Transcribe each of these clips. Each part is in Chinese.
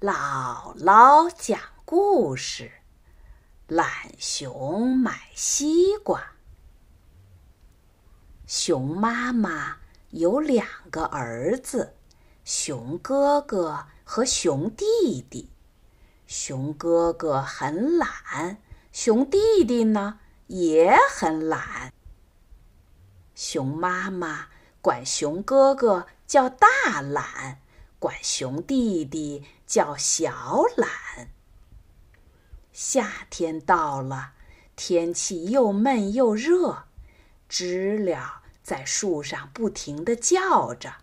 姥姥讲故事：懒熊买西瓜。熊妈妈有两个儿子，熊哥哥和熊弟弟。熊哥哥很懒，熊弟弟呢也很懒。熊妈妈管熊哥哥叫大懒。管熊弟弟叫小懒。夏天到了，天气又闷又热，知了在树上不停地叫着，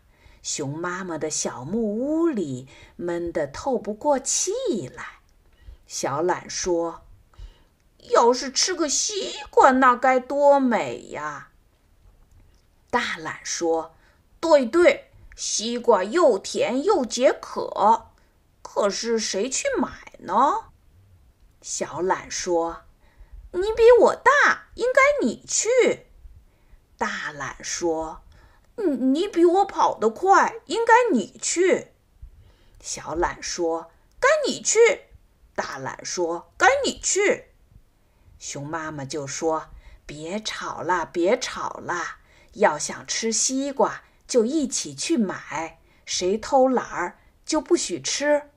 熊妈妈的小木屋里闷得透不过气来。小懒说：“要是吃个西瓜，那该多美呀！”大懒说：“对对。”西瓜又甜又解渴，可是谁去买呢？小懒说：“你比我大，应该你去。”大懒说：“你你比我跑得快，应该你去。”小懒说：“该你去。”大懒说：“该你去。”熊妈妈就说：“别吵了，别吵了，要想吃西瓜。”就一起去买，谁偷懒儿就不许吃。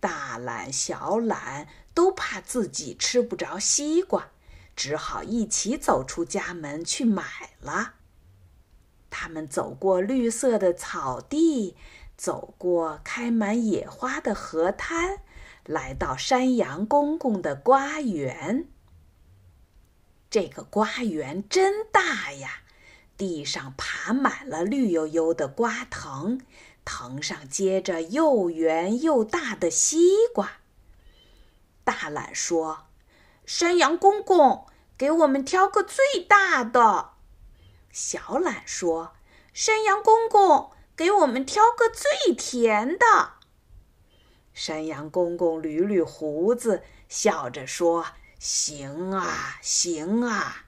大懒、小懒都怕自己吃不着西瓜，只好一起走出家门去买了。他们走过绿色的草地，走过开满野花的河滩，来到山羊公公的瓜园。这个瓜园真大呀！地上爬满了绿油油的瓜藤，藤上结着又圆又大的西瓜。大懒说：“山羊公公，给我们挑个最大的。”小懒说：“山羊公公，给我们挑个最甜的。”山羊公公捋捋胡子，笑着说：“行啊，行啊。”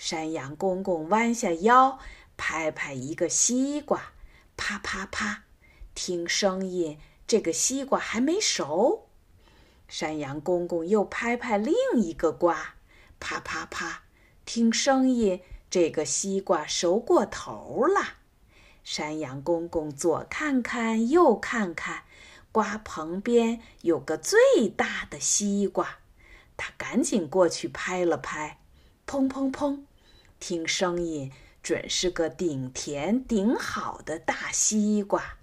山羊公公弯下腰，拍拍一个西瓜，啪啪啪，听声音，这个西瓜还没熟。山羊公公又拍拍另一个瓜，啪啪啪，听声音，这个西瓜熟过头了。山羊公公左看看，右看看，瓜棚边有个最大的西瓜，他赶紧过去拍了拍，砰砰砰。听声音，准是个顶甜顶好的大西瓜。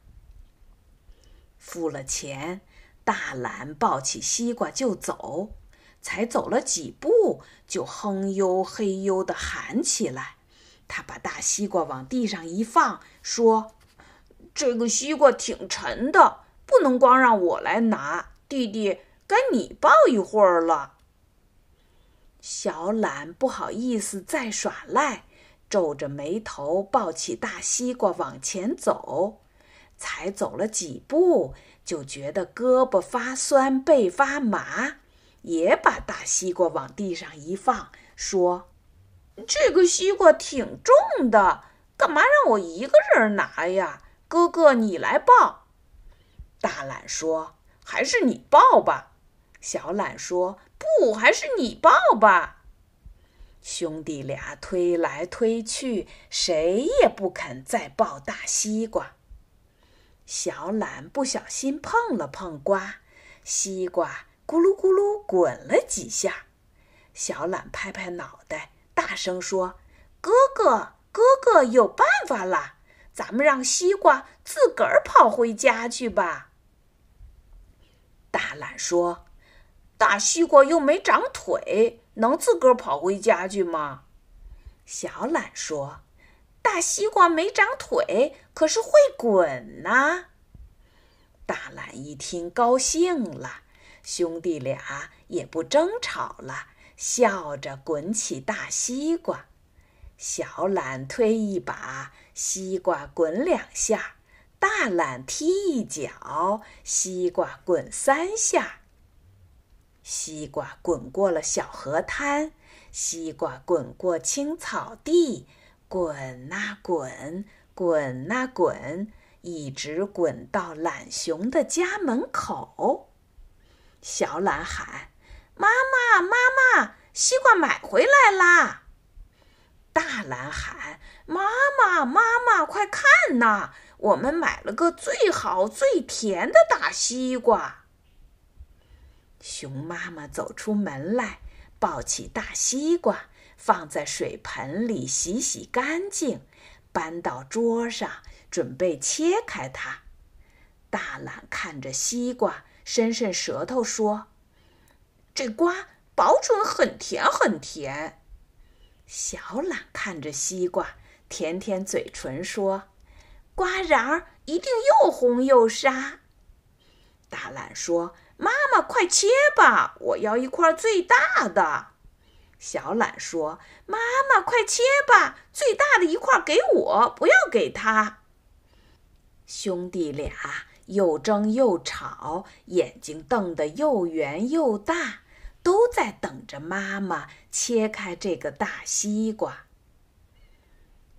付了钱，大懒抱起西瓜就走，才走了几步，就哼悠嘿悠地喊起来。他把大西瓜往地上一放，说：“这个西瓜挺沉的，不能光让我来拿，弟弟，该你抱一会儿了。”小懒不好意思再耍赖，皱着眉头抱起大西瓜往前走。才走了几步，就觉得胳膊发酸，背发麻，也把大西瓜往地上一放，说：“这个西瓜挺重的，干嘛让我一个人拿呀？哥哥，你来抱。”大懒说：“还是你抱吧。”小懒说。不，还是你抱吧。兄弟俩推来推去，谁也不肯再抱大西瓜。小懒不小心碰了碰瓜，西瓜咕噜咕噜滚了几下。小懒拍拍脑袋，大声说：“哥哥，哥哥有办法了，咱们让西瓜自个儿跑回家去吧。”大懒说。大西瓜又没长腿，能自个儿跑回家去吗？小懒说：“大西瓜没长腿，可是会滚呐。”大懒一听高兴了，兄弟俩也不争吵了，笑着滚起大西瓜。小懒推一把，西瓜滚两下；大懒踢一脚，西瓜滚三下。西瓜滚过了小河滩，西瓜滚过青草地，滚啊滚，滚啊滚，一直滚到懒熊的家门口。小懒喊：“妈妈，妈妈，西瓜买回来啦！”大懒喊：“妈妈，妈妈，快看呐，我们买了个最好最甜的大西瓜。”熊妈妈走出门来，抱起大西瓜，放在水盆里洗洗干净，搬到桌上，准备切开它。大懒看着西瓜。伸伸舌头说：“这瓜保准很甜很甜。”小懒看着西瓜，舔舔嘴唇说：“瓜瓤儿一定又红又沙。”大懒说：“妈妈，快切吧，我要一块最大的。”小懒说：“妈妈，快切吧，最大的一块给我，不要给他。”兄弟俩。又争又吵，眼睛瞪得又圆又大，都在等着妈妈切开这个大西瓜。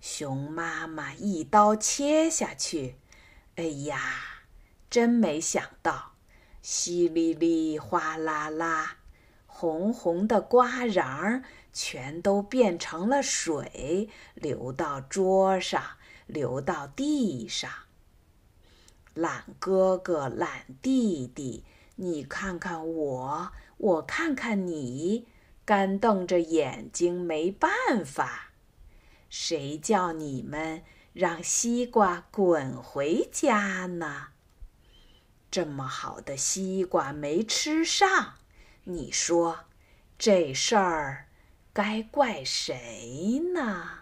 熊妈妈一刀切下去，哎呀，真没想到，淅沥沥，哗啦啦，红红的瓜瓤儿全都变成了水，流到桌上，流到地上。懒哥哥，懒弟弟，你看看我，我看看你，干瞪着眼睛没办法。谁叫你们让西瓜滚回家呢？这么好的西瓜没吃上，你说这事儿该怪谁呢？